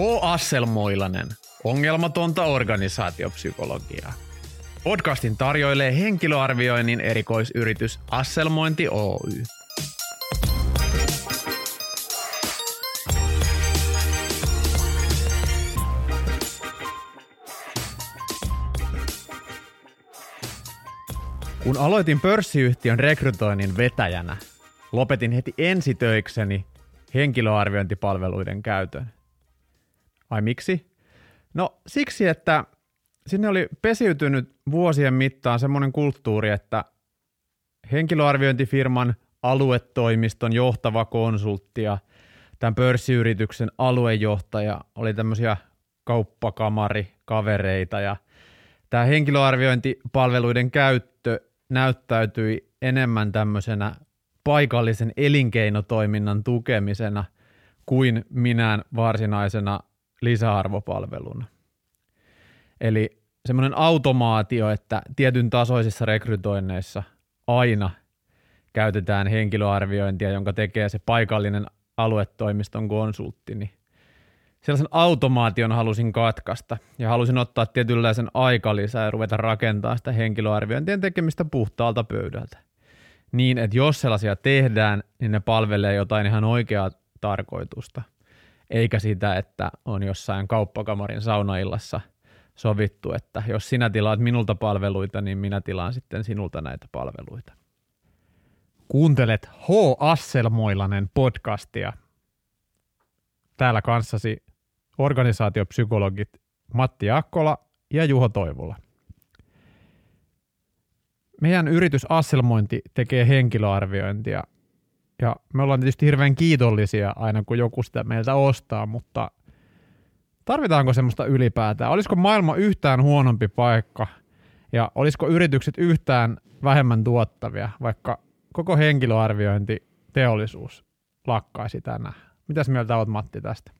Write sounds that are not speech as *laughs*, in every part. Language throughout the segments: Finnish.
H. Asselmoilanen, ongelmatonta organisaatiopsykologiaa. Podcastin tarjoilee henkilöarvioinnin erikoisyritys Asselmointi Oy. Kun aloitin pörssiyhtiön rekrytoinnin vetäjänä, lopetin heti ensitöikseni henkilöarviointipalveluiden käytön. Ai miksi? No siksi, että sinne oli pesiytynyt vuosien mittaan semmoinen kulttuuri, että henkilöarviointifirman aluetoimiston johtava konsultti ja tämän pörssiyrityksen aluejohtaja oli tämmöisiä kauppakamari kavereita ja tämä henkilöarviointipalveluiden käyttö näyttäytyi enemmän tämmöisenä paikallisen elinkeinotoiminnan tukemisena kuin minään varsinaisena lisäarvopalveluna. Eli semmoinen automaatio, että tietyn tasoisissa rekrytoinneissa aina käytetään henkilöarviointia, jonka tekee se paikallinen aluetoimiston konsultti, niin sellaisen automaation halusin katkaista ja halusin ottaa tietynlaisen aikalisää ja ruveta rakentamaan sitä henkilöarviointien tekemistä puhtaalta pöydältä. Niin, että jos sellaisia tehdään, niin ne palvelee jotain ihan oikeaa tarkoitusta, eikä sitä, että on jossain kauppakamarin saunaillassa sovittu, että jos sinä tilaat minulta palveluita, niin minä tilaan sitten sinulta näitä palveluita. Kuuntelet H. Asselmoilanen podcastia. Täällä kanssasi organisaatiopsykologit Matti Akkola ja Juho Toivola. Meidän yritys Asselmointi tekee henkilöarviointia ja me ollaan tietysti hirveän kiitollisia aina kun joku sitä meiltä ostaa, mutta tarvitaanko semmoista ylipäätään? Olisiko maailma yhtään huonompi paikka ja olisiko yritykset yhtään vähemmän tuottavia, vaikka koko henkilöarviointi teollisuus lakkaisi tänään? Mitäs mieltä olet Matti tästä?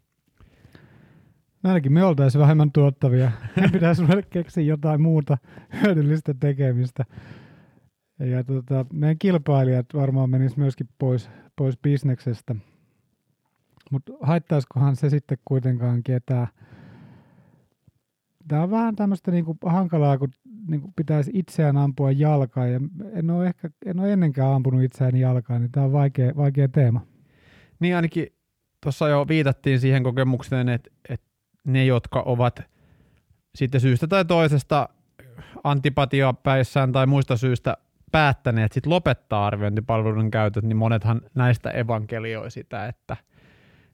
Ainakin me oltaisiin vähemmän tuottavia. *laughs* Me pitäisi keksiä jotain muuta hyödyllistä tekemistä. Ja tota, meidän kilpailijat varmaan menis myöskin pois, pois bisneksestä. Mutta haittaisikohan se sitten kuitenkaan ketään? Tämä on vähän tämmöistä niinku hankalaa, kun niinku pitäisi itseään ampua jalkaan. Ja en ole, ehkä, en ole ennenkään ampunut itseään jalkaan, niin tämä on vaikea, vaikea teema. Niin ainakin tuossa jo viitattiin siihen kokemukseen, että, että ne, jotka ovat sitten syystä tai toisesta antipatiapäissään tai muista syistä päättäneet sit lopettaa arviointipalvelun käytöt, niin monethan näistä evankelioi sitä, että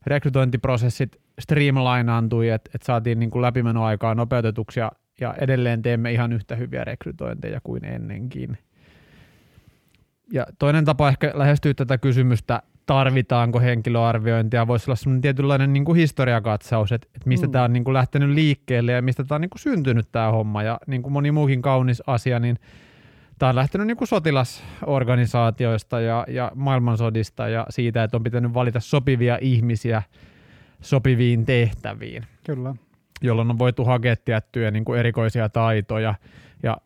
rekrytointiprosessit streamlinaantui, että, että saatiin niin kuin läpimenoaikaa nopeutetuksi ja, ja edelleen teemme ihan yhtä hyviä rekrytointeja kuin ennenkin. Ja toinen tapa ehkä lähestyä tätä kysymystä tarvitaanko henkilöarviointia, voisi olla sellainen tietynlainen niin kuin historiakatsaus, että, että mistä mm. tämä on niin kuin lähtenyt liikkeelle ja mistä tämä on niin kuin syntynyt tämä homma. Ja niin kuin moni muukin kaunis asia, niin tämä on lähtenyt niin kuin sotilasorganisaatioista ja, ja maailmansodista ja siitä, että on pitänyt valita sopivia ihmisiä sopiviin tehtäviin. Kyllä. Jolloin on voitu hakea tiettyjä niin kuin erikoisia taitoja. Ja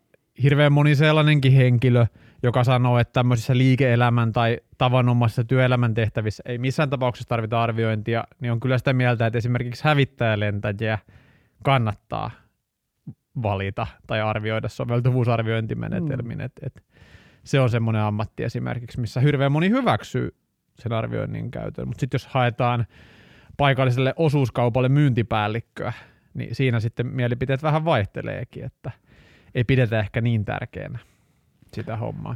hirveän moni sellainenkin henkilö, joka sanoo, että tämmöisissä liike-elämän tai tavanomaisissa työelämän tehtävissä ei missään tapauksessa tarvita arviointia, niin on kyllä sitä mieltä, että esimerkiksi hävittäjälentäjiä kannattaa valita tai arvioida soveltuvuusarviointimenetelmin. Mm. Et, et se on semmoinen ammatti esimerkiksi, missä hirveän moni hyväksyy sen arvioinnin käytön. Mutta sitten jos haetaan paikalliselle osuuskaupalle myyntipäällikköä, niin siinä sitten mielipiteet vähän vaihteleekin, että ei pidetä ehkä niin tärkeänä sitä hommaa.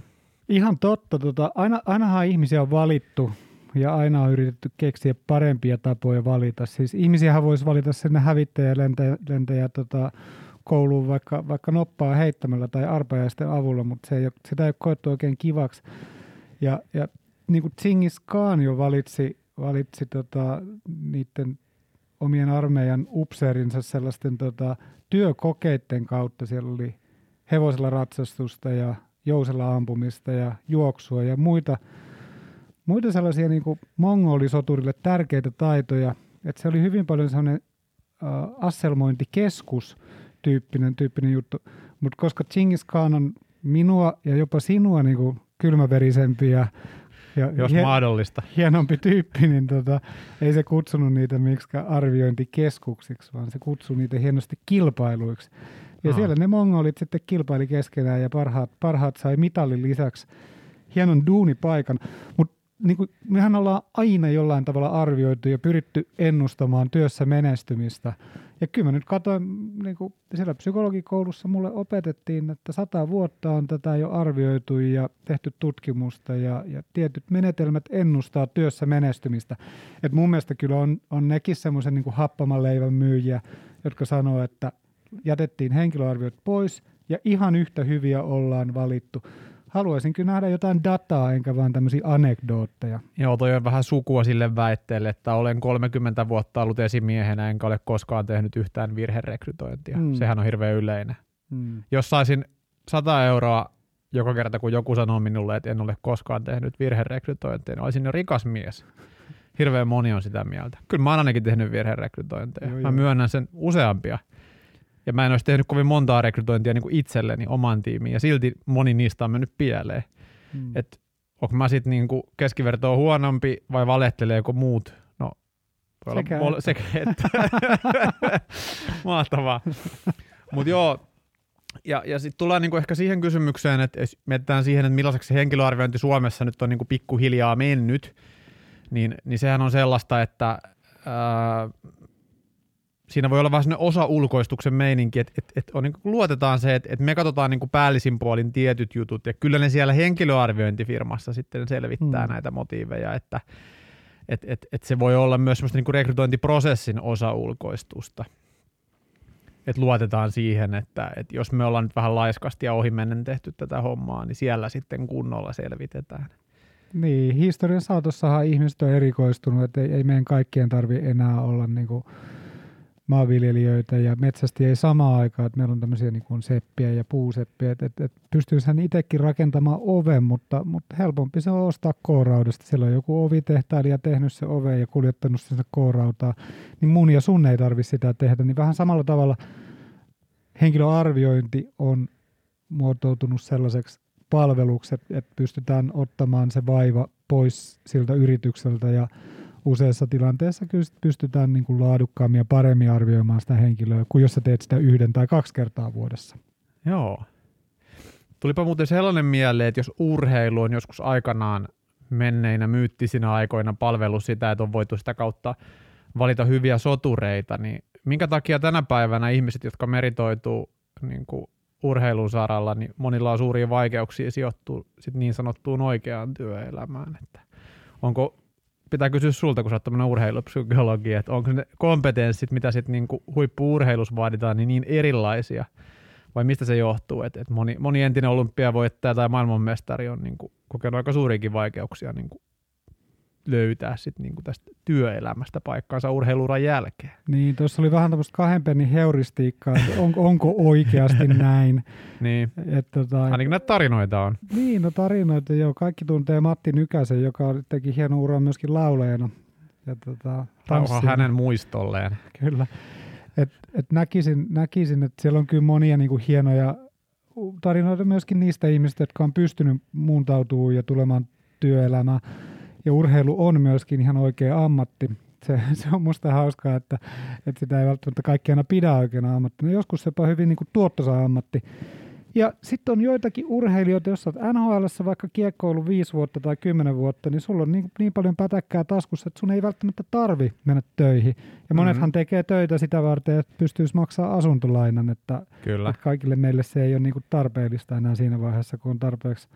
Ihan totta. Tota, aina, ainahan ihmisiä on valittu ja aina on yritetty keksiä parempia tapoja valita. Siis ihmisiähän voisi valita sinne hävittäjälentäjä lentäjä, tota, kouluun vaikka, vaikka noppaa heittämällä tai arpajaisten avulla, mutta se ei ole, sitä ei ole koettu oikein kivaksi. Ja, ja niin kuin Tsingis Khan jo valitsi, valitsi tota, niiden omien armeijan upseerinsa sellaisten tota, työkokeiden kautta. Siellä oli hevosella ratsastusta ja jousella ampumista ja juoksua ja muita, muita sellaisia niin kuin mongolisoturille tärkeitä taitoja. Että se oli hyvin paljon sellainen äh, asselmointikeskus tyyppinen, tyyppinen juttu. Mutta koska Chingis Khan on minua ja jopa sinua niin kuin kylmäverisempi ja ja jos hie- mahdollista. Hienompi tyyppi, niin tota, ei se kutsunut niitä miksi arviointikeskuksiksi, vaan se kutsui niitä hienosti kilpailuiksi. Ja Aha. siellä ne mongolit sitten kilpaili keskenään ja parhaat, parhaat sai mitalin lisäksi hienon duunipaikan. Mutta niin kuin, mehän ollaan aina jollain tavalla arvioitu ja pyritty ennustamaan työssä menestymistä. Ja kyllä mä nyt katsoin, niin kuin siellä psykologikoulussa mulle opetettiin, että sata vuotta on tätä jo arvioitu ja tehty tutkimusta ja, ja tietyt menetelmät ennustaa työssä menestymistä. Et mun mielestä kyllä on, on nekin semmoisen niin happamaleivän myyjiä, jotka sanoo, että jätettiin henkilöarviot pois ja ihan yhtä hyviä ollaan valittu haluaisin kyllä nähdä jotain dataa, enkä vaan tämmöisiä anekdootteja. Joo, toi on vähän sukua sille väitteelle, että olen 30 vuotta ollut esimiehenä, enkä ole koskaan tehnyt yhtään virherekrytointia. Mm. Sehän on hirveän yleinen. Mm. Jos saisin 100 euroa joka kerta, kun joku sanoo minulle, että en ole koskaan tehnyt virherekrytointia, niin olisin jo rikas mies. Hirveän moni on sitä mieltä. Kyllä mä oon ainakin tehnyt virherekrytointeja. Joo, mä joo. myönnän sen useampia ja mä en olisi tehnyt kovin montaa rekrytointia niin kuin itselleni oman tiimiin, ja silti moni niistä on mennyt pieleen. Hmm. Että onko mä sitten niin keskivertoa huonompi vai valehtelee joku muut? No, sekä, että. sekä että. *laughs* Mahtavaa. Mutta joo, ja, ja sitten tullaan niinku ehkä siihen kysymykseen, että mietitään siihen, että millaiseksi henkilöarviointi Suomessa nyt on niinku pikkuhiljaa mennyt, niin, niin sehän on sellaista, että ää, siinä voi olla vähän sellainen osa ulkoistuksen meininki, että et, et on, niin luotetaan se, että et me katsotaan niin päällisin puolin tietyt jutut, ja kyllä ne siellä henkilöarviointifirmassa sitten selvittää hmm. näitä motiiveja, että et, et, et se voi olla myös semmoista niin rekrytointiprosessin osa ulkoistusta. Että luotetaan siihen, että, että jos me ollaan nyt vähän laiskasti ja ohimennen tehty tätä hommaa, niin siellä sitten kunnolla selvitetään. Niin, historian saatossahan ihmiset on erikoistunut, että ei, ei meidän kaikkien tarvi enää olla niin kuin maanviljelijöitä ja metsästi ei samaan aikaan, että meillä on tämmöisiä niin kuin seppiä ja puuseppiä, että, että, että pystyisihän itsekin rakentamaan oven, mutta, mutta helpompi se on ostaa kooraudesta. Siellä on joku ovitehtailija tehnyt se ove ja kuljettanut sen koorautaa, niin mun ja sun ei tarvitse sitä tehdä, niin vähän samalla tavalla henkilöarviointi on muotoutunut sellaiseksi palveluksi, että pystytään ottamaan se vaiva pois siltä yritykseltä ja useissa tilanteissa pystytään niin kuin laadukkaammin ja paremmin arvioimaan sitä henkilöä, kuin jos sä teet sitä yhden tai kaksi kertaa vuodessa. Joo. Tulipa muuten sellainen mieleen, että jos urheilu on joskus aikanaan menneinä myyttisinä aikoina palvelu sitä, että on voitu sitä kautta valita hyviä sotureita, niin minkä takia tänä päivänä ihmiset, jotka meritoituu niin kuin urheilun saralla, niin monilla on suuria vaikeuksia sijoittua sit niin sanottuun oikeaan työelämään. Että onko pitää kysyä sulta, kun sä oot urheilupsykologi, että onko ne kompetenssit, mitä sitten niinku huippu-urheilussa vaaditaan, niin, niin erilaisia? Vai mistä se johtuu, että et moni, moni entinen olympiavoittaja tai maailmanmestari on niinku kokenut aika suuriakin vaikeuksia niinku löytää sit niinku tästä työelämästä paikkaansa urheiluran jälkeen. Niin, tuossa oli vähän tämmöistä kahden pennin heuristiikkaa, että on, onko oikeasti *laughs* näin. niin, Et, tota, ainakin näitä tarinoita on. Niin, no tarinoita joo. Kaikki tuntee Matti Nykäsen, joka teki hieno uran myöskin laulajana. Ja, tota, Rauha hänen muistolleen. Kyllä. Et, et näkisin, näkisin, että siellä on kyllä monia niinku hienoja tarinoita myöskin niistä ihmistä, jotka on pystynyt muuntautumaan ja tulemaan työelämään. Ja urheilu on myöskin ihan oikea ammatti. Se, se on musta hauskaa, että, että sitä ei välttämättä kaikki aina pidä oikeana ammattina. Joskus se on hyvin niin kuin tuottosa ammatti. Ja sitten on joitakin urheilijoita, jos olet NHL vaikka kiekkoilu viisi vuotta tai kymmenen vuotta, niin sulla on niin, niin paljon pätäkkää taskussa, että sun ei välttämättä tarvi mennä töihin. Ja monethan mm-hmm. tekee töitä sitä varten, että pystyisi maksaa asuntolainan, että, Kyllä. että kaikille meille se ei ole niin kuin tarpeellista enää siinä vaiheessa, kun on tarpeeksi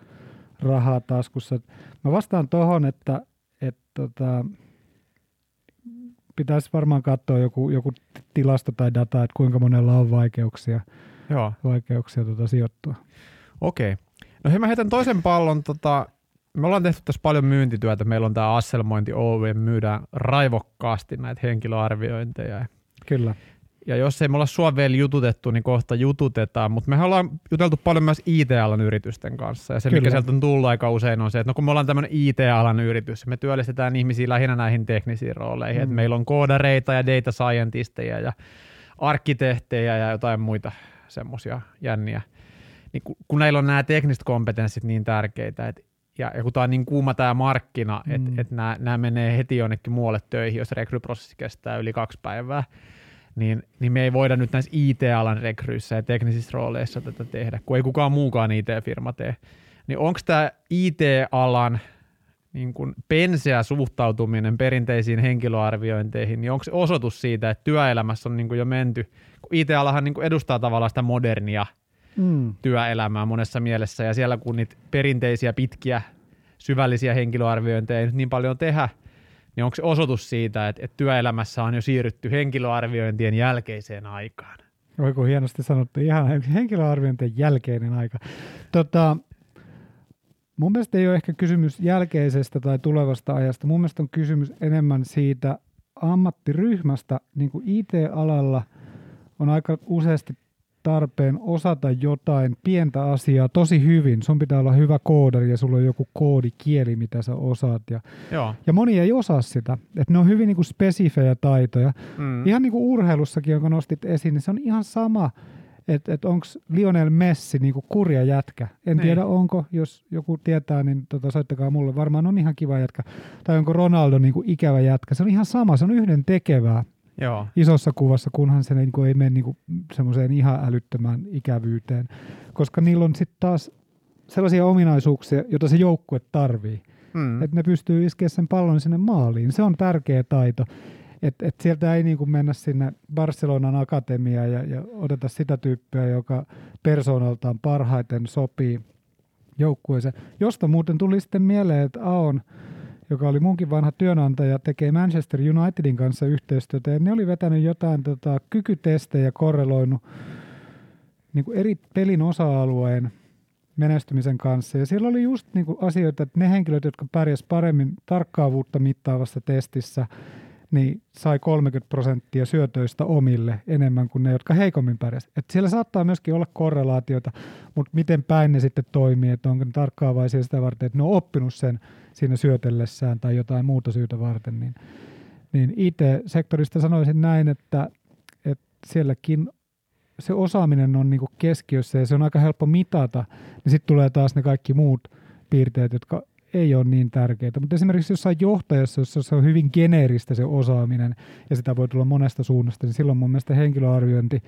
rahaa taskussa. Mä vastaan tuohon, että, että tota, pitäisi varmaan katsoa joku, joku tilasto tai data, että kuinka monella on vaikeuksia, Joo. vaikeuksia tota, sijoittua. Okei. No hei, mä heitän toisen pallon. Tota, me ollaan tehty tässä paljon myyntityötä. Meillä on tämä Asselmointi Oy, myydään raivokkaasti näitä henkilöarviointeja. Kyllä ja jos ei me olla sua vielä jututettu, niin kohta jututetaan, mutta me ollaan juteltu paljon myös IT-alan yritysten kanssa, ja se Kyllä. mikä sieltä on tullut aika usein on se, että no kun me ollaan tämmöinen IT-alan yritys, me työllistetään ihmisiä lähinnä näihin teknisiin rooleihin, mm. että meillä on koodareita ja data scientisteja ja arkkitehtejä ja jotain muita semmoisia jänniä, niin kun, kun näillä on nämä tekniset kompetenssit niin tärkeitä, että ja, ja kun tämä on niin kuuma tämä markkina, mm. että et nämä menee heti jonnekin muualle töihin, jos rekryprosessi kestää yli kaksi päivää, niin, niin me ei voida nyt näissä IT-alan rekryissä ja teknisissä rooleissa tätä tehdä, kun ei kukaan muukaan IT-firma tee. Niin onko tämä IT-alan niin kuin penseä suhtautuminen perinteisiin henkilöarviointeihin, niin onko se osoitus siitä, että työelämässä on niin jo menty, kun IT-alahan niin edustaa tavallaan sitä modernia mm. työelämää monessa mielessä, ja siellä kun niitä perinteisiä pitkiä syvällisiä henkilöarviointeja ei nyt niin paljon tehdä, niin onko se osoitus siitä, että, että työelämässä on jo siirrytty henkilöarviointien jälkeiseen aikaan? Oi kun hienosti sanottu, ihan henkilöarviointien jälkeinen aika. Tota, mun mielestä ei ole ehkä kysymys jälkeisestä tai tulevasta ajasta. Mun mielestä on kysymys enemmän siitä ammattiryhmästä, niin kuin IT-alalla on aika useasti tarpeen osata jotain pientä asiaa tosi hyvin. Sun pitää olla hyvä koodari ja sulla on joku koodikieli, mitä sä osaat. Ja, Joo. ja moni ei osaa sitä. Et ne on hyvin niinku spesifejä taitoja. Mm. Ihan niin kuin urheilussakin, jonka nostit esiin, niin se on ihan sama, että et, onko Lionel Messi niinku kurja jätkä. En niin. tiedä onko, jos joku tietää, niin tota, soittakaa mulle. Varmaan on ihan kiva jätkä. Tai onko Ronaldo niinku ikävä jätkä. Se on ihan sama, se on yhden tekevää. Joo. isossa kuvassa, kunhan se niin kuin ei mene niin kuin semmoiseen ihan älyttömään ikävyyteen. Koska niillä on sitten taas sellaisia ominaisuuksia, joita se joukkue tarvii. Mm. Että ne pystyy iskeä sen pallon sinne maaliin. Se on tärkeä taito. Että et sieltä ei niin kuin mennä sinne Barcelonan akatemiaan ja, ja odota sitä tyyppiä, joka persoonaltaan parhaiten sopii joukkueeseen. Josta muuten tuli sitten mieleen, että Aon – joka oli munkin vanha työnantaja, tekee Manchester Unitedin kanssa yhteistyötä. Ja ne oli vetänyt jotain tota, kykytestejä korreloinut niin kuin eri pelin osa-alueen menestymisen kanssa. Ja siellä oli just niin kuin asioita, että ne henkilöt, jotka pärjäsivät paremmin tarkkaavuutta mittaavassa testissä, niin sai 30 prosenttia syötöistä omille enemmän kuin ne, jotka heikommin pärjäsivät. Siellä saattaa myöskin olla korrelaatiota, mutta miten päin ne sitten toimii, että onko ne tarkkaavaisia sitä varten, että ne on oppinut sen siinä syötellessään tai jotain muuta syytä varten, niin, niin IT-sektorista sanoisin näin, että, että sielläkin se osaaminen on niin keskiössä ja se on aika helppo mitata, niin sitten tulee taas ne kaikki muut piirteet, jotka ei ole niin tärkeitä. Mutta esimerkiksi jossain johtajassa, jossa se on hyvin geneeristä se osaaminen ja sitä voi tulla monesta suunnasta, niin silloin mun mielestä henkilöarviointi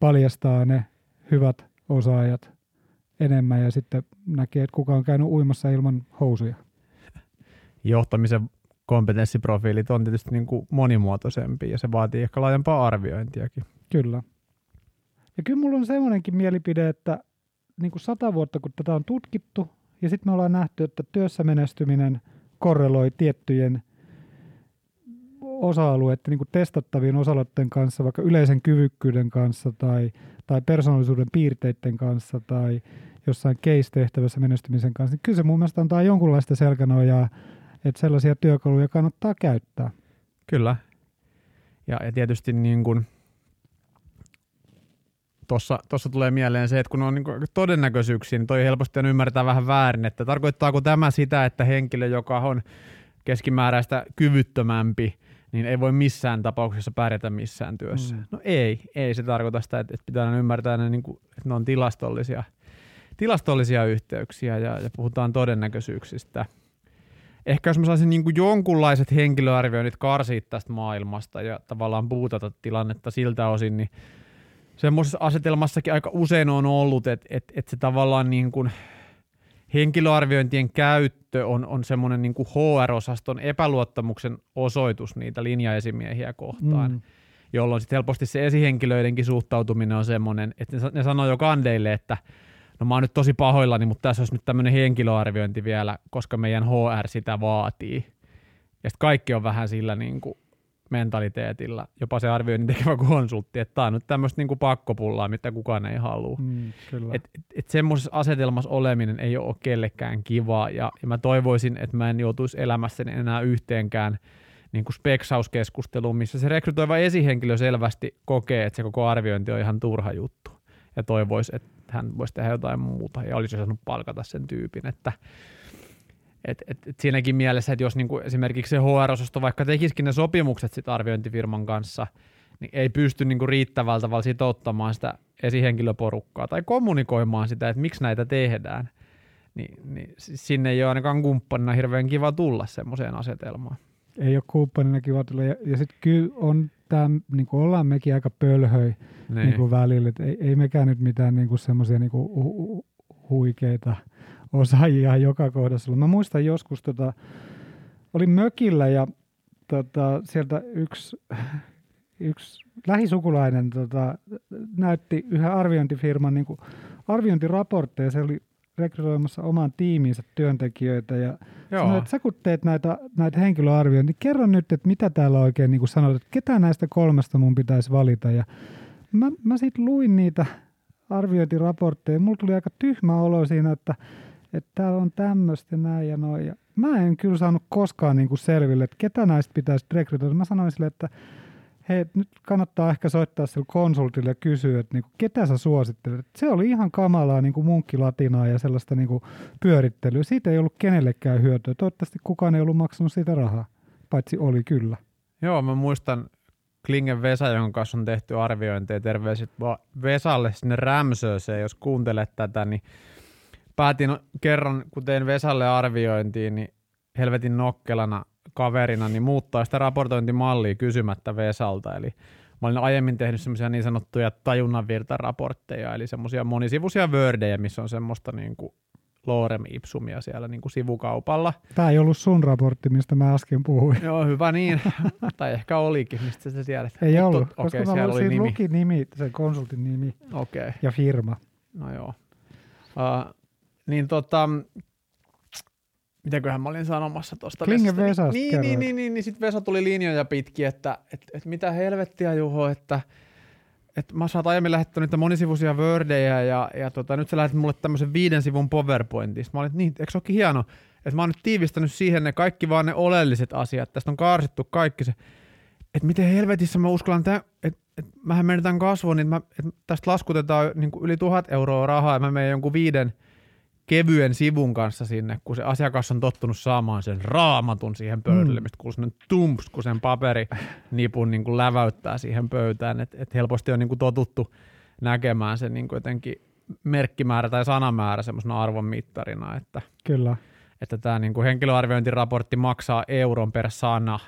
paljastaa ne hyvät osaajat enemmän ja sitten näkee, että kuka on käynyt uimassa ilman housuja johtamisen kompetenssiprofiilit on tietysti niin kuin monimuotoisempi ja se vaatii ehkä laajempaa arviointiakin. Kyllä. Ja kyllä mulla on semmoinenkin mielipide, että niin kuin sata vuotta kun tätä on tutkittu ja sitten me ollaan nähty, että työssä menestyminen korreloi tiettyjen osa-alueiden niin kuin testattavien osa kanssa, vaikka yleisen kyvykkyyden kanssa tai, tai persoonallisuuden piirteiden kanssa tai jossain case-tehtävässä menestymisen kanssa, niin kyllä se mun mielestä antaa jonkunlaista selkänojaa että sellaisia työkaluja kannattaa käyttää. Kyllä. Ja, ja tietysti niin kuin tuossa tulee mieleen se, että kun on niin todennäköisyyksiä, niin toi helposti ymmärtää vähän väärin, että tarkoittaako tämä sitä, että henkilö, joka on keskimääräistä kyvyttömämpi, niin ei voi missään tapauksessa pärjätä missään työssä. Mm. No ei, ei se tarkoita sitä, että, pitää ymmärtää, ne, niin kuin, että ne on tilastollisia, tilastollisia yhteyksiä ja, ja puhutaan todennäköisyyksistä – ehkä jos mä saisin niin kuin jonkunlaiset henkilöarvioinnit karsia tästä maailmasta ja tavallaan puutata tilannetta siltä osin, niin semmoisessa asetelmassakin aika usein on ollut, että, että, että se tavallaan niin kuin henkilöarviointien käyttö on, on semmoinen niin HR-osaston epäluottamuksen osoitus niitä linjaesimiehiä kohtaan, mm. jolloin sitten helposti se esihenkilöidenkin suhtautuminen on semmoinen, että ne, ne sanoo jo kandeille, että – no mä oon nyt tosi pahoillani, mutta tässä olisi nyt tämmöinen henkilöarviointi vielä, koska meidän HR sitä vaatii. Ja sitten kaikki on vähän sillä niin kuin mentaliteetilla, jopa se arvioinnin tekevä konsultti, että tämä on nyt tämmöistä niin kuin pakkopullaa, mitä kukaan ei halua. Mm, et, et, et semmoisessa asetelmassa oleminen ei ole kellekään kivaa, ja, ja mä toivoisin, että mä en joutuisi elämässäni enää yhteenkään niin kuin speksauskeskusteluun, missä se rekrytoiva esihenkilö selvästi kokee, että se koko arviointi on ihan turha juttu, ja toivoisi, että että hän voisi tehdä jotain muuta ja olisi saanut palkata sen tyypin, että et, et, et siinäkin mielessä, että jos niinku esimerkiksi se HR-osasto vaikka tekisikin ne sopimukset sit arviointifirman kanssa, niin ei pysty niinku riittävällä tavalla sitouttamaan sitä esihenkilöporukkaa tai kommunikoimaan sitä, että miksi näitä tehdään, niin, niin sinne ei ole ainakaan kumppanina hirveän kiva tulla semmoiseen asetelmaan. Ei ole kumppanina kiva tulla. Ja, ja sitten kyllä on tämä, niin kuin ollaan mekin aika pölhöi niin. Niin kuin välillä. Et ei, ei mekään nyt mitään niin kuin semmoisia niin kuin hu- huikeita osaajia joka kohdassa. Mä muistan joskus, tota, olin mökillä ja tota, sieltä yksi, yksi lähisukulainen tota, näytti yhden arviointifirman niin kuin arviointiraportteja. Se oli rekrytoimassa oman tiimiinsä työntekijöitä ja Joo. sanoi, että sä kun teet näitä, näitä henkilöarvioita, niin kerro nyt, että mitä täällä oikein niin sanoit, että ketä näistä kolmesta mun pitäisi valita ja mä, mä sitten luin niitä arviointiraportteja. Mulla tuli aika tyhmä olo siinä, että, että täällä on tämmöistä ja näin ja noin. Ja mä en kyllä saanut koskaan niin kuin selville, että ketä näistä pitäisi rekrytoida. Mä sanoin sille, että hei, nyt kannattaa ehkä soittaa sille konsultille ja kysyä, että niinku, ketä sä suosittelet. Se oli ihan kamalaa niinku munkkilatinaa ja sellaista niinku pyörittelyä. Siitä ei ollut kenellekään hyötyä. Toivottavasti kukaan ei ollut maksanut siitä rahaa, paitsi oli kyllä. Joo, mä muistan Klingen Vesa, jonka kanssa on tehty arviointeja. Terveiset Vesalle sinne Rämsööseen, jos kuuntelet tätä, niin päätin kerran, kun tein Vesalle arviointiin, niin helvetin nokkelana kaverina, niin muuttaa sitä raportointimallia kysymättä Vesalta. Eli mä olin aiemmin tehnyt semmoisia niin sanottuja tajunnanvirtaraportteja, eli semmoisia monisivuisia wordejä, missä on semmoista niin kuin lorem ipsumia siellä niin kuin sivukaupalla. Tämä ei ollut sun raportti, mistä mä äsken puhuin. Joo, hyvä niin. *laughs* tai ehkä olikin, mistä sä tiedät. Ei ollut, Okei, koska okay, siellä oli nimi. luki nimi, sen konsultin nimi okay. ja firma. No joo. Uh, niin tota, mitäköhän mä olin sanomassa tuosta Klinge Vesasta niin, niin, niin, niin, niin, niin sitten Vesa tuli linjoja pitkin, että et, et mitä helvettiä Juho, että et mä saat aiemmin lähettänyt niitä monisivuisia Wordeja ja, ja tota, nyt sä lähetit mulle tämmöisen viiden sivun PowerPointin. Mä olin, että niin, eikö se olekin hieno, että mä oon nyt tiivistänyt siihen ne kaikki vaan ne oleelliset asiat. Tästä on karsittu kaikki se, että miten helvetissä mä uskallan, että et, et, mähän menetän kasvua, niin mä, et tästä laskutetaan niin yli tuhat euroa rahaa ja mä menen jonkun viiden – kevyen sivun kanssa sinne, kun se asiakas on tottunut saamaan sen raamatun siihen pöydälle, mm. mistä kuuluu sellainen tumps, kun sen paperinipun niin kuin läväyttää siihen pöytään. Et, et helposti on niin kuin totuttu näkemään sen niin kuin jotenkin merkkimäärä tai sanamäärä semmoisena arvon mittarina, että, Kyllä. että tämä niin kuin henkilöarviointiraportti maksaa euron per sana.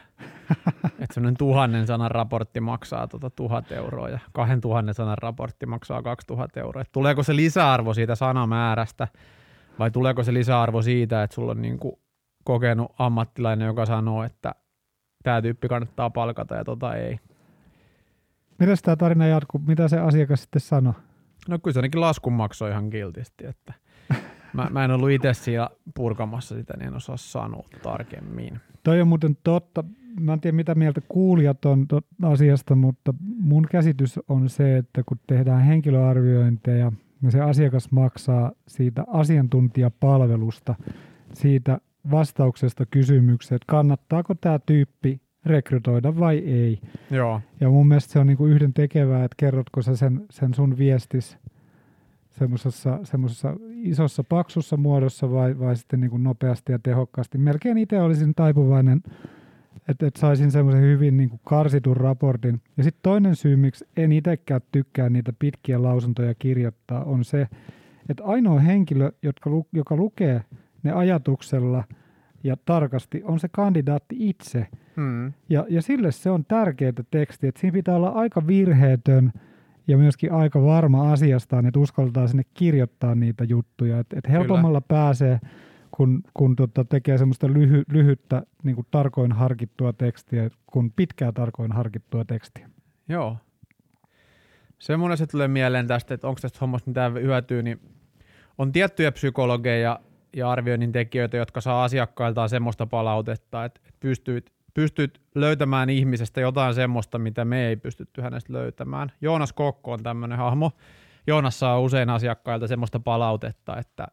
*laughs* että semmoinen tuhannen sanan raportti maksaa tuota tuhat euroa ja kahden tuhannen sanan raportti maksaa kaksi tuhat euroa. Et tuleeko se lisäarvo siitä sanamäärästä – vai tuleeko se lisäarvo siitä, että sulla on niin kuin kokenut ammattilainen, joka sanoo, että tämä tyyppi kannattaa palkata ja tota ei. Miten tämä tarina jatkuu? Mitä se asiakas sitten sanoi? No kyllä se ainakin laskun maksoi ihan kiltisti, että *laughs* mä, mä en ollut itse siellä purkamassa sitä, niin en osaa sanoa tarkemmin. Toi on muuten totta. Mä en tiedä, mitä mieltä kuulijat on asiasta, mutta mun käsitys on se, että kun tehdään henkilöarviointeja – ja se asiakas maksaa siitä asiantuntijapalvelusta, siitä vastauksesta kysymykseen, että kannattaako tämä tyyppi rekrytoida vai ei. Joo. Ja mun mielestä se on niinku yhden tekevää, että kerrotko sä sen, sen sun viestis semmoisessa, isossa paksussa muodossa vai, vai sitten niinku nopeasti ja tehokkaasti. Melkein itse olisin taipuvainen että et saisin semmoisen hyvin niin kuin karsitun raportin. Ja sitten toinen syy, miksi en itsekään tykkää niitä pitkiä lausuntoja kirjoittaa, on se, että ainoa henkilö, jotka, joka lukee ne ajatuksella ja tarkasti, on se kandidaatti itse. Hmm. Ja, ja sille se on tärkeää teksti, että siinä pitää olla aika virheetön ja myöskin aika varma asiastaan, että uskaltaa sinne kirjoittaa niitä juttuja. Että et helpommalla Kyllä. pääsee kun, kun tota tekee semmoista lyhy, lyhyttä, niin kuin tarkoin harkittua tekstiä, kun pitkää tarkoin harkittua tekstiä. Joo. Semmoinen se tulee mieleen tästä, että onko tästä hommasta mitään hyötyä, niin on tiettyjä psykologeja ja arvioinnin tekijöitä, jotka saa asiakkailtaan semmoista palautetta, että pystyt, pystyt löytämään ihmisestä jotain semmoista, mitä me ei pystytty hänestä löytämään. Joonas Kokko on tämmöinen hahmo. Joonas saa usein asiakkailta semmoista palautetta, että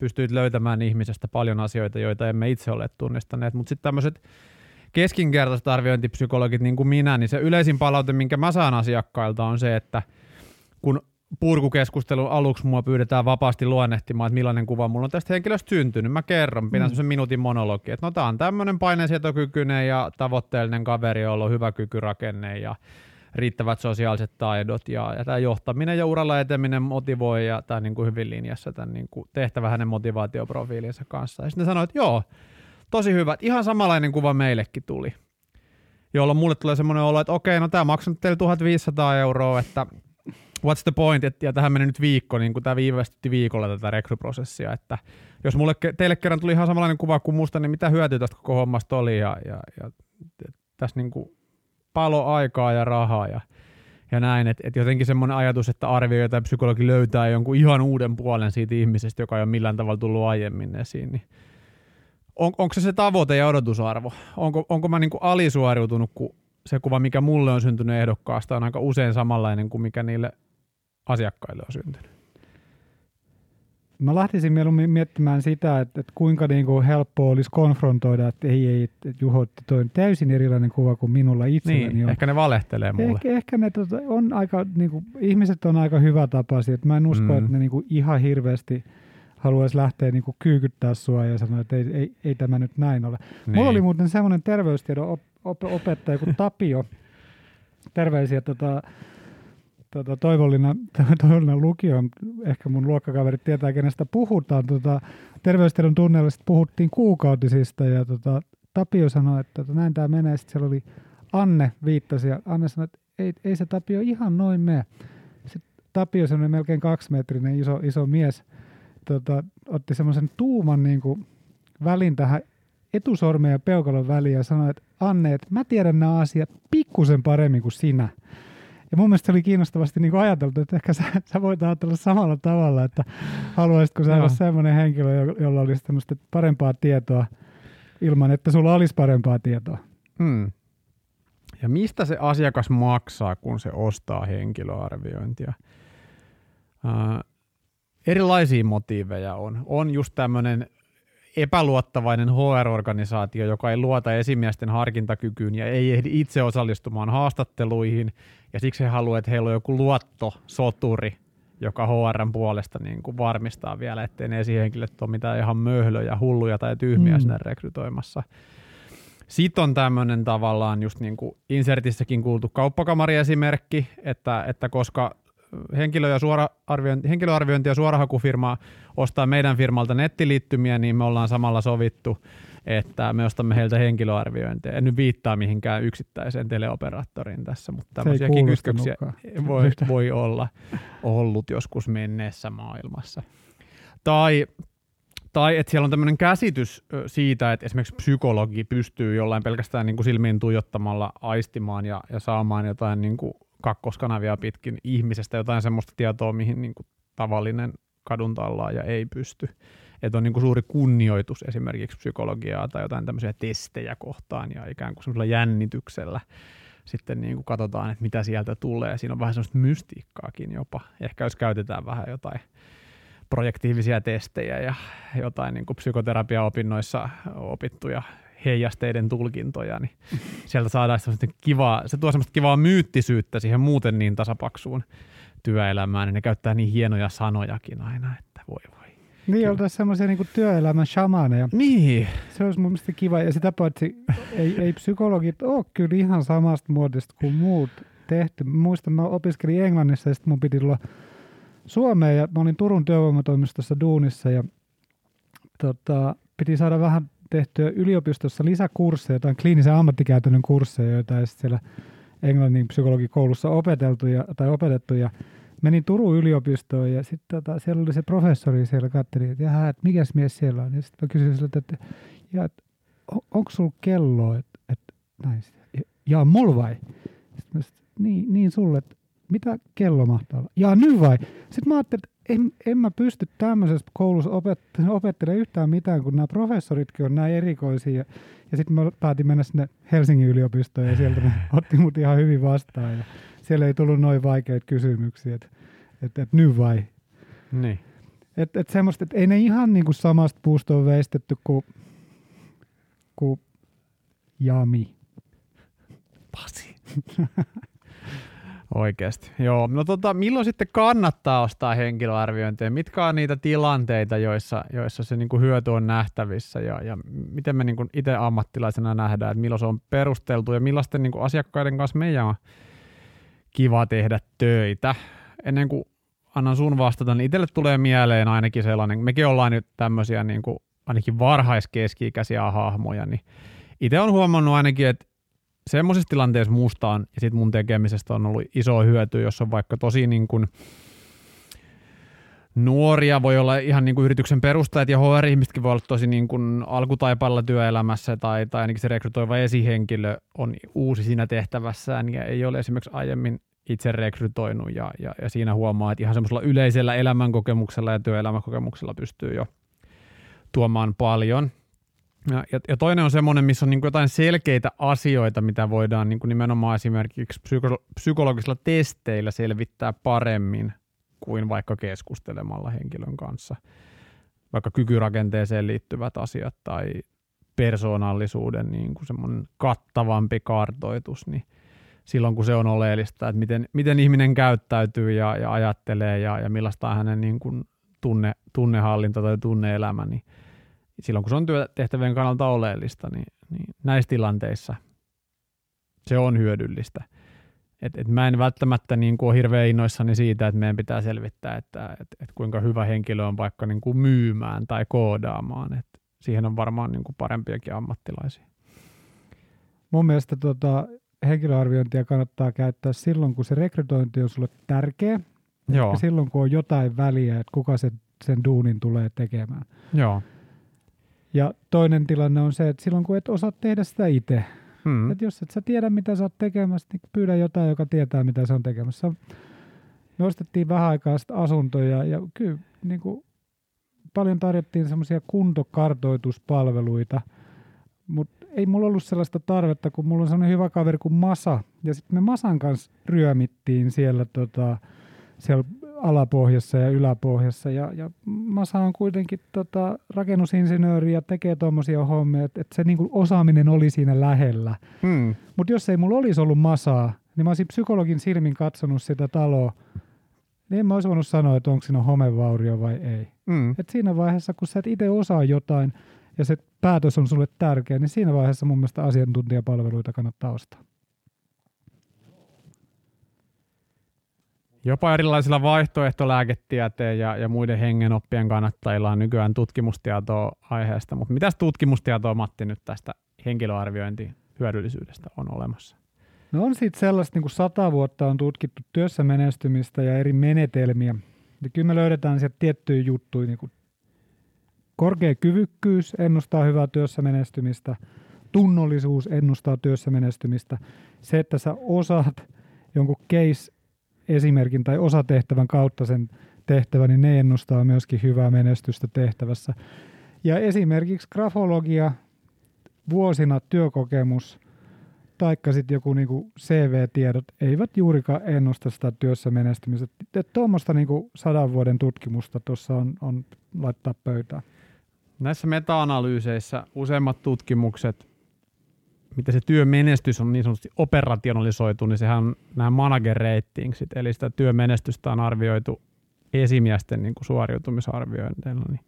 pystyit löytämään ihmisestä paljon asioita, joita emme itse ole tunnistaneet, mutta sitten tämmöiset keskinkertaiset arviointipsykologit niin kuin minä, niin se yleisin palaute, minkä mä saan asiakkailta on se, että kun purkukeskustelun aluksi mua pyydetään vapaasti luonnehtimaan, että millainen kuva mulla on tästä henkilöstä syntynyt. Mä kerron, pidän mm. minuutin monologi, että no tää on tämmöinen paineensietokykyinen ja tavoitteellinen kaveri, jolla on hyvä kykyrakenne ja riittävät sosiaaliset taidot ja, ja tämä johtaminen ja uralla eteminen motivoi ja tämä niin kuin hyvin linjassa tämän niin kuin tehtävä hänen motivaatioprofiilinsa kanssa. Ja sitten sanoi, että joo, tosi hyvä, ihan samanlainen kuva meillekin tuli. Jolloin mulle tulee semmoinen olo, että okei, no tämä maksaa teille 1500 euroa, että what's the point, että, ja tähän meni nyt viikko, niin kuin tämä viivästytti viikolla tätä rekryprosessia, että jos mulle, teille kerran tuli ihan samanlainen kuva kuin musta, niin mitä hyötyä tästä koko hommasta oli, ja, ja, ja tässä niin kuin palo aikaa ja rahaa, ja, ja näin, että et jotenkin semmoinen ajatus, että arvioi tai psykologi löytää jonkun ihan uuden puolen siitä ihmisestä, joka ei ole millään tavalla tullut aiemmin esiin, niin on, onko se se tavoite ja odotusarvo? Onko, onko mä niin kuin alisuoriutunut, kun se kuva, mikä mulle on syntynyt ehdokkaasta, on aika usein samanlainen kuin mikä niille asiakkaille on syntynyt? Mä lähtisin mieluummin miettimään sitä, että, että kuinka niin kuin helppoa olisi konfrontoida, että ei, ei, että Juho, toi on täysin erilainen kuva kuin minulla itselläni niin, on. ehkä ne valehtelee mulle. Ehkä, ehkä ne tota, on aika, niin kuin, ihmiset on aika hyvä tapaisia. Että mä en usko, mm. että ne niin kuin, ihan hirveästi haluaisi lähteä niin kuin, kyykyttää sua ja sanoa, että ei, ei, ei tämä nyt näin ole. Niin. Mulla oli muuten semmoinen terveystiedon op, op, opettaja kuin Tapio. Terveisiä tota, tota, toivollinen, *laughs* toivollinen lukio, ehkä mun luokkakaverit tietää, kenestä puhutaan. Tota, terveystiedon tunnella puhuttiin kuukautisista ja tota, Tapio sanoi, että tota, näin tämä menee. Sitten siellä oli Anne viittasi ja Anne sanoi, että ei, ei se Tapio ihan noin mene. Sitten Tapio, semmoinen melkein kaksimetrinen iso, iso mies, tota, otti semmoisen tuuman niin kuin, välin tähän etusormen ja peukalon väliin ja sanoi, että Anne, että mä tiedän nämä asiat pikkusen paremmin kuin sinä. Ja mun mielestä se oli kiinnostavasti niin kuin ajateltu, että ehkä sä, sä voit ajatella samalla tavalla, että haluaisitko sä olla semmoinen henkilö, jolla olisi tämmöistä parempaa tietoa ilman, että sulla olisi parempaa tietoa. Hmm. Ja mistä se asiakas maksaa, kun se ostaa henkilöarviointia? Uh, erilaisia motiiveja on. On just tämmöinen epäluottavainen HR-organisaatio, joka ei luota esimiesten harkintakykyyn ja ei ehdi itse osallistumaan haastatteluihin, ja siksi he haluavat, että heillä on joku luottosoturi, joka HRn puolesta niin kuin varmistaa vielä, ettei ne esihenkilöt ole mitään ihan möhlöjä, hulluja tai tyhmiä mm. sinne rekrytoimassa. Sitten on tämmöinen tavallaan just niin kuin Insertissäkin kuultu kauppakamariesimerkki, että, että koska henkilö- ja suora-arviointi, henkilöarviointi ja suorahakufirma ostaa meidän firmalta nettiliittymiä, niin me ollaan samalla sovittu, että me ostamme heiltä henkilöarviointeja. En nyt viittaa mihinkään yksittäiseen teleoperaattoriin tässä, mutta tämmöisiäkin kytköksiä voi, voi olla ollut joskus menneessä maailmassa. Tai tai että siellä on tämmöinen käsitys siitä, että esimerkiksi psykologi pystyy jollain pelkästään niin kuin silmiin tuijottamalla aistimaan ja, ja saamaan jotain niin kuin kakkoskanavia pitkin ihmisestä jotain semmoista tietoa, mihin niin kuin tavallinen ja ei pysty. Että on niin kuin suuri kunnioitus esimerkiksi psykologiaa tai jotain tämmöisiä testejä kohtaan ja ikään kuin semmoisella jännityksellä sitten niin kuin katsotaan, että mitä sieltä tulee. Siinä on vähän semmoista mystiikkaakin jopa. Ehkä jos käytetään vähän jotain projektiivisia testejä ja jotain niin kuin psykoterapiaopinnoissa opittuja heijasteiden tulkintoja, niin sieltä saadaan kivaa, se tuo semmoista kivaa myyttisyyttä siihen muuten niin tasapaksuun työelämään, niin ne käyttää niin hienoja sanojakin aina, että voi voi. Niin, oltaisiin semmoisia niin työelämän shamaneja. Niin. Se olisi mun mielestä kiva. Ja sitä paitsi ei, ei psykologit ole kyllä ihan samasta muodista kuin muut tehty. Muistan, mä opiskelin Englannissa ja sitten mun piti tulla Suomeen ja mä olin Turun työvoimatoimistossa duunissa ja tota, piti saada vähän tehtyä yliopistossa lisäkursseja, jotain kliinisen ammattikäytännön kursseja, joita ei siellä englannin psykologikoulussa opeteltu ja, tai opetettu. Ja menin Turun yliopistoon ja sitten tota, siellä oli se professori siellä katteli, että jaha, että mikäs mies siellä on. Ja sitten kysyin siltä, että, ja, että on, onko sulla kello? Että, että näin. Ja, ja mulla vai? Sitten mä sit, niin, niin sulle, että mitä kello mahtaa olla? Ja nyt vai? Sitten mä ajattelin, en, en mä pysty tämmöisessä koulussa opet- opettelemaan yhtään mitään, kun nämä professoritkin on näin erikoisia. Ja, ja sitten mä päätin mennä sinne Helsingin yliopistoon ja sieltä ne *laughs* otti mut ihan hyvin vastaan. Ja siellä ei tullut noin vaikeita kysymyksiä, että et, et nyt vai? Niin. Että et semmoista, että ei ne ihan niinku samasta puusta ole veistetty kuin, kuin Jami. Pasi. *laughs* Oikeasti. Joo. No tota, milloin sitten kannattaa ostaa henkilöarviointeja? Mitkä on niitä tilanteita, joissa, joissa se niinku hyöty on nähtävissä ja, ja miten me niinku itse ammattilaisena nähdään, että milloin se on perusteltu ja millaisten niinku asiakkaiden kanssa meidän on kiva tehdä töitä. Ennen kuin annan sun vastata, niin itselle tulee mieleen ainakin sellainen, mekin ollaan nyt tämmöisiä niin kuin ainakin varhaiskeski-ikäisiä hahmoja, niin itse on huomannut ainakin, että semmoisessa tilanteessa mustaan ja sit mun tekemisestä on ollut iso hyöty, jos on vaikka tosi niin kuin nuoria, voi olla ihan niin kuin yrityksen perustajat ja HR-ihmisetkin voi olla tosi niin kuin alkutaipalla työelämässä tai, tai ainakin se rekrytoiva esihenkilö on uusi siinä tehtävässään ja ei ole esimerkiksi aiemmin itse rekrytoinut ja, ja, ja siinä huomaa, että ihan semmoisella yleisellä elämänkokemuksella ja työelämäkokemuksella pystyy jo tuomaan paljon. Ja, ja, ja toinen on semmoinen, missä on niin jotain selkeitä asioita, mitä voidaan niin nimenomaan esimerkiksi psyko- psykologisilla testeillä selvittää paremmin kuin vaikka keskustelemalla henkilön kanssa. Vaikka kykyrakenteeseen liittyvät asiat tai persoonallisuuden niin kuin kattavampi kartoitus, niin silloin kun se on oleellista, että miten, miten ihminen käyttäytyy ja, ja ajattelee ja, ja millaista on hänen niin kuin tunne, tunnehallinta tai tunneelämä, niin silloin kun se on työtehtävien kannalta oleellista, niin, niin näissä tilanteissa se on hyödyllistä. Et, et mä en välttämättä niin kuin ole hirveän innoissani siitä, että meidän pitää selvittää, että et, et kuinka hyvä henkilö on vaikka niin kuin myymään tai koodaamaan. Et siihen on varmaan niin kuin parempiakin ammattilaisia. Mun mielestä tota, henkilöarviointia kannattaa käyttää silloin, kun se rekrytointi on sulle tärkeä. Joo. Ja silloin, kun on jotain väliä, että kuka sen, sen duunin tulee tekemään. Joo. Ja toinen tilanne on se, että silloin kun et osaa tehdä sitä itse, hmm. että jos et sä tiedä mitä sä oot tekemässä, niin pyydä jotain, joka tietää mitä se on tekemässä. Me ostettiin vähän aikaa asuntoja ja kyllä niin kuin, paljon tarjottiin semmoisia kuntokartoituspalveluita, mutta ei mulla ollut sellaista tarvetta, kun mulla on sellainen hyvä kaveri kuin Masa. Ja sitten me Masan kanssa ryömittiin siellä, tota, siellä alapohjassa ja yläpohjassa. Ja, ja Masa on kuitenkin tota, rakennusinsinööri ja tekee tuommoisia hommia, että, että se niinku osaaminen oli siinä lähellä. Hmm. Mutta jos ei mulla olisi ollut Masaa, niin mä olisin psykologin silmin katsonut sitä taloa, niin en mä olisi voinut sanoa, että onko siinä homevaurio vai ei. Hmm. Et siinä vaiheessa, kun sä et itse osaa jotain ja se päätös on sulle tärkeä, niin siinä vaiheessa mun mielestä asiantuntijapalveluita kannattaa ostaa. Jopa erilaisilla vaihtoehtolääketieteen ja, ja muiden hengenoppien kannattajilla on nykyään tutkimustietoa aiheesta, mutta mitäs tutkimustietoa Matti nyt tästä henkilöarviointi hyödyllisyydestä on olemassa? No on siitä sellaista, niin kuin sata vuotta on tutkittu työssä menestymistä ja eri menetelmiä. Ja kyllä me löydetään sieltä tiettyjä juttuja, niin kuin korkea kyvykkyys ennustaa hyvää työssä menestymistä, tunnollisuus ennustaa työssä menestymistä, se, että sä osaat jonkun case esimerkin tai osatehtävän kautta sen tehtävän, niin ne ennustaa myöskin hyvää menestystä tehtävässä. Ja esimerkiksi grafologia, vuosina työkokemus, taikka sitten joku niinku CV-tiedot eivät juurikaan ennusta sitä työssä menestymistä. Tuommoista niinku sadan vuoden tutkimusta tuossa on, on laittaa pöytään. Näissä meta-analyyseissä useimmat tutkimukset miten se työmenestys on niin sanotusti operationalisoitu, niin sehän on nämä manager ratingsit, eli sitä työmenestystä on arvioitu esimiesten niin suoriutumisarviointeilla. Niin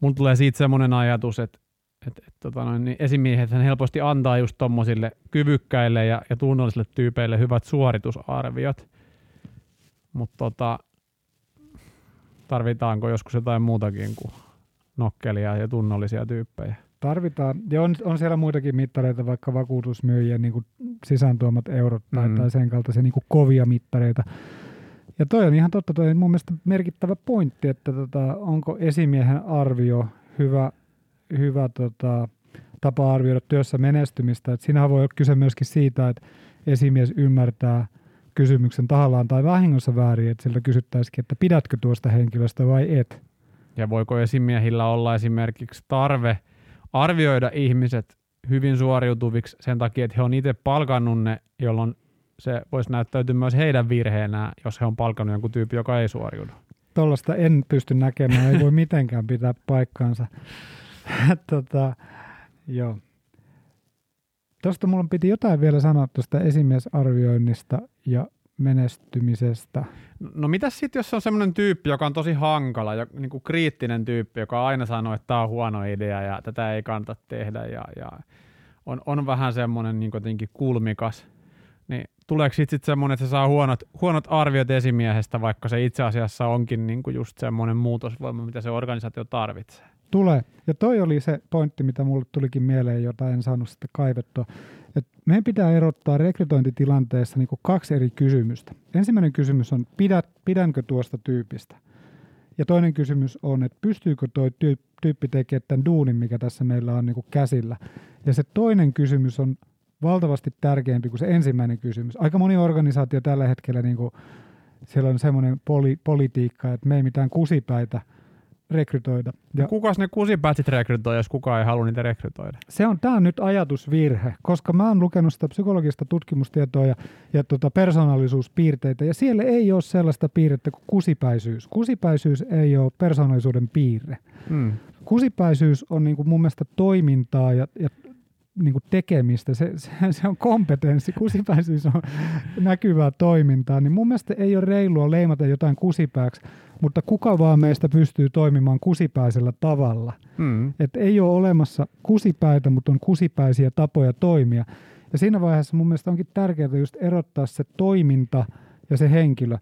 mun tulee siitä semmoinen ajatus, että, että, että tota noin, niin esimiehet helposti antaa just tuommoisille kyvykkäille ja, ja tunnollisille tyypeille hyvät suoritusarviot, mutta tota, tarvitaanko joskus jotain muutakin kuin nokkelia ja tunnollisia tyyppejä? Tarvitaan, ja on, on siellä muitakin mittareita, vaikka vakuutusmyyjien niin kuin sisääntuomat eurot tai, mm. tai sen kaltaisia niin kuin kovia mittareita. Ja toi on ihan totta, toi on mun mielestä merkittävä pointti, että tota, onko esimiehen arvio hyvä, hyvä tota, tapa arvioida työssä menestymistä. Et siinähän voi olla kyse myöskin siitä, että esimies ymmärtää kysymyksen tahallaan tai vahingossa väärin, että siltä kysyttäisikin, että pidätkö tuosta henkilöstä vai et. Ja voiko esimiehillä olla esimerkiksi tarve – arvioida ihmiset hyvin suoriutuviksi sen takia, että he on itse palkannut ne, jolloin se voisi näyttäytyä myös heidän virheenä, jos he on palkannut jonkun tyyppi, joka ei suoriudu. Tuollaista en pysty näkemään, ei voi *laughs* mitenkään pitää paikkaansa. *laughs* tota, joo. Tuosta mulla piti jotain vielä sanoa tuosta esimiesarvioinnista ja menestymisestä. No mitä sitten, jos on semmoinen tyyppi, joka on tosi hankala, ja niin kuin kriittinen tyyppi, joka aina sanoo, että tämä on huono idea ja tätä ei kannata tehdä ja, ja on, on vähän semmoinen niin jotenkin kulmikas, niin tuleeko sitten sit semmoinen, että se saa huonot, huonot arviot esimiehestä, vaikka se itse asiassa onkin niinku just semmoinen muutosvoima, mitä se organisaatio tarvitsee? Tulee. Ja toi oli se pointti, mitä mulle tulikin mieleen, jota en saanut sitten kaivettua. Et meidän pitää erottaa rekrytointitilanteessa niin kaksi eri kysymystä. Ensimmäinen kysymys on, pidät, pidänkö tuosta tyypistä? Ja toinen kysymys on, että pystyykö tuo tyyppi tekemään tämän duunin, mikä tässä meillä on niin käsillä. Ja se toinen kysymys on valtavasti tärkeämpi kuin se ensimmäinen kysymys. Aika moni organisaatio tällä hetkellä, niin kuin, siellä on semmoinen poli, politiikka, että me ei mitään kusipäitä – rekrytoida. Ja no kuka ne kusipätsit rekrytoi, jos kukaan ei halua niitä rekrytoida? Se on, tämä on nyt ajatusvirhe, koska mä oon lukenut sitä psykologista tutkimustietoa ja, ja tota persoonallisuuspiirteitä, ja siellä ei ole sellaista piirrettä kuin kusipäisyys. Kusipäisyys ei ole persoonallisuuden piirre. Hmm. Kusipäisyys on niin kuin mun mielestä toimintaa ja, ja niin kuin tekemistä, se, se, se on kompetenssi, kusipäisyys on näkyvää toimintaa, niin mun mielestä ei ole reilua leimata jotain kusipääksi, mutta kuka vaan meistä pystyy toimimaan kusipäisellä tavalla. Mm. Et ei ole olemassa kusipäitä, mutta on kusipäisiä tapoja toimia. Ja siinä vaiheessa mun mielestä onkin tärkeää just erottaa se toiminta ja se henkilö.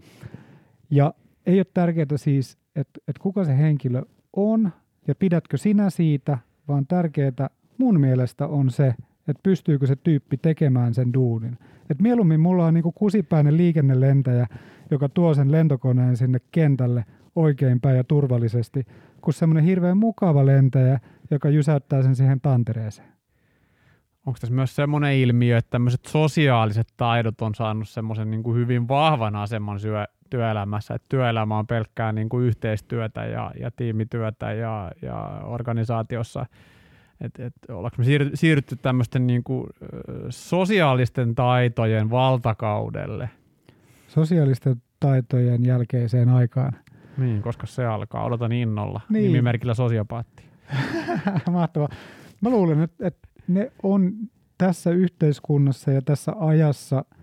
Ja ei ole tärkeää siis, että, että kuka se henkilö on ja pidätkö sinä siitä, vaan tärkeää mun mielestä on se, että pystyykö se tyyppi tekemään sen duunin. Et mieluummin mulla on niinku kusipäinen liikennelentäjä, joka tuo sen lentokoneen sinne kentälle oikeinpäin ja turvallisesti, kuin semmoinen hirveän mukava lentäjä, joka jysäyttää sen siihen tantereeseen. Onko tässä myös semmoinen ilmiö, että tämmöiset sosiaaliset taidot on saanut semmoisen niin kuin hyvin vahvan aseman syö, työelämässä, että työelämä on pelkkää niin kuin yhteistyötä ja, ja tiimityötä ja, ja organisaatiossa – että et, ollaanko me siir, siirrytty tämmöisten niin kuin, sosiaalisten taitojen valtakaudelle? Sosiaalisten taitojen jälkeiseen aikaan. Niin, koska se alkaa. Odotan innolla. Niin. Nimimerkillä sosiopaatti. *laughs* Mahtavaa. Mä luulen, että, että ne on tässä yhteiskunnassa ja tässä ajassa –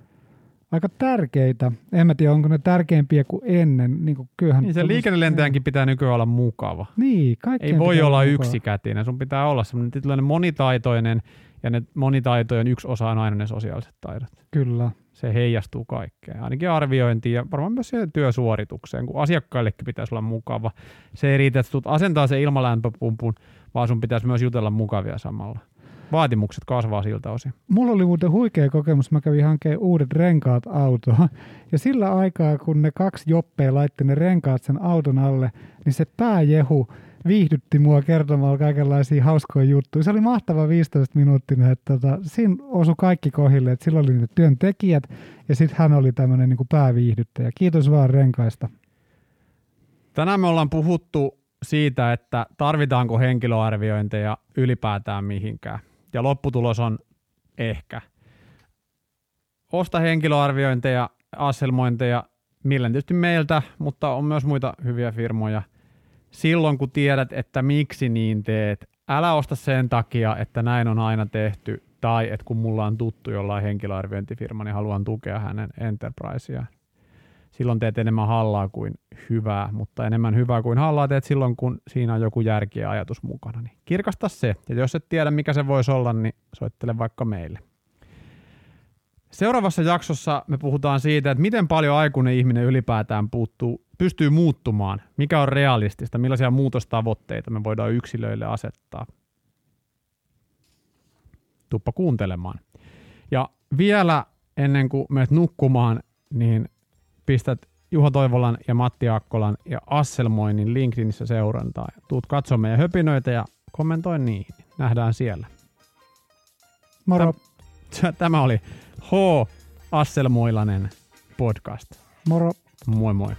aika tärkeitä. En mä tiedä, onko ne tärkeimpiä kuin ennen. Niin, kuin kyllähän niin se liikennelentäjänkin pitää nykyään olla mukava. Niin, Ei voi olla mukava. yksikätinen. Sun pitää olla semmoinen monitaitoinen, ja ne monitaitojen yksi osa on aina ne sosiaaliset taidot. Kyllä. Se heijastuu kaikkeen, ainakin arviointiin ja varmaan myös siihen työsuoritukseen, kun asiakkaillekin pitäisi olla mukava. Se ei riitä, että asentaa se ilmalämpöpumpun, vaan sun pitäisi myös jutella mukavia samalla vaatimukset kasvaa siltä osin. Mulla oli muuten huikea kokemus. Mä kävin hankeen uudet renkaat autoon. Ja sillä aikaa, kun ne kaksi joppea laitti ne renkaat sen auton alle, niin se pääjehu viihdytti mua kertomalla kaikenlaisia hauskoja juttuja. Se oli mahtava 15 minuuttinen, että tota, siinä osui kaikki kohille, että silloin oli ne työntekijät ja sitten hän oli tämmöinen niin pääviihdyttäjä. Kiitos vaan renkaista. Tänään me ollaan puhuttu siitä, että tarvitaanko henkilöarviointeja ylipäätään mihinkään ja lopputulos on ehkä. Osta henkilöarviointeja, asselmointeja, millä tietysti meiltä, mutta on myös muita hyviä firmoja. Silloin kun tiedät, että miksi niin teet, älä osta sen takia, että näin on aina tehty, tai että kun mulla on tuttu jollain henkilöarviointifirma, niin haluan tukea hänen enterpriseään silloin teet enemmän hallaa kuin hyvää, mutta enemmän hyvää kuin hallaa teet silloin, kun siinä on joku järki ja ajatus mukana. Niin kirkasta se, ja jos et tiedä, mikä se voisi olla, niin soittele vaikka meille. Seuraavassa jaksossa me puhutaan siitä, että miten paljon aikuinen ihminen ylipäätään puuttuu, pystyy muuttumaan, mikä on realistista, millaisia muutostavoitteita me voidaan yksilöille asettaa. Tuppa kuuntelemaan. Ja vielä ennen kuin menet nukkumaan, niin pistät Juho Toivolan ja Matti Akkolan ja Asselmoinnin LinkedInissä seurantaa. Tuut katsomaan meidän höpinöitä ja kommentoi niihin. Nähdään siellä. Moro. *laughs* Tämä oli H. Asselmoilanen podcast. Moro. Moi moi.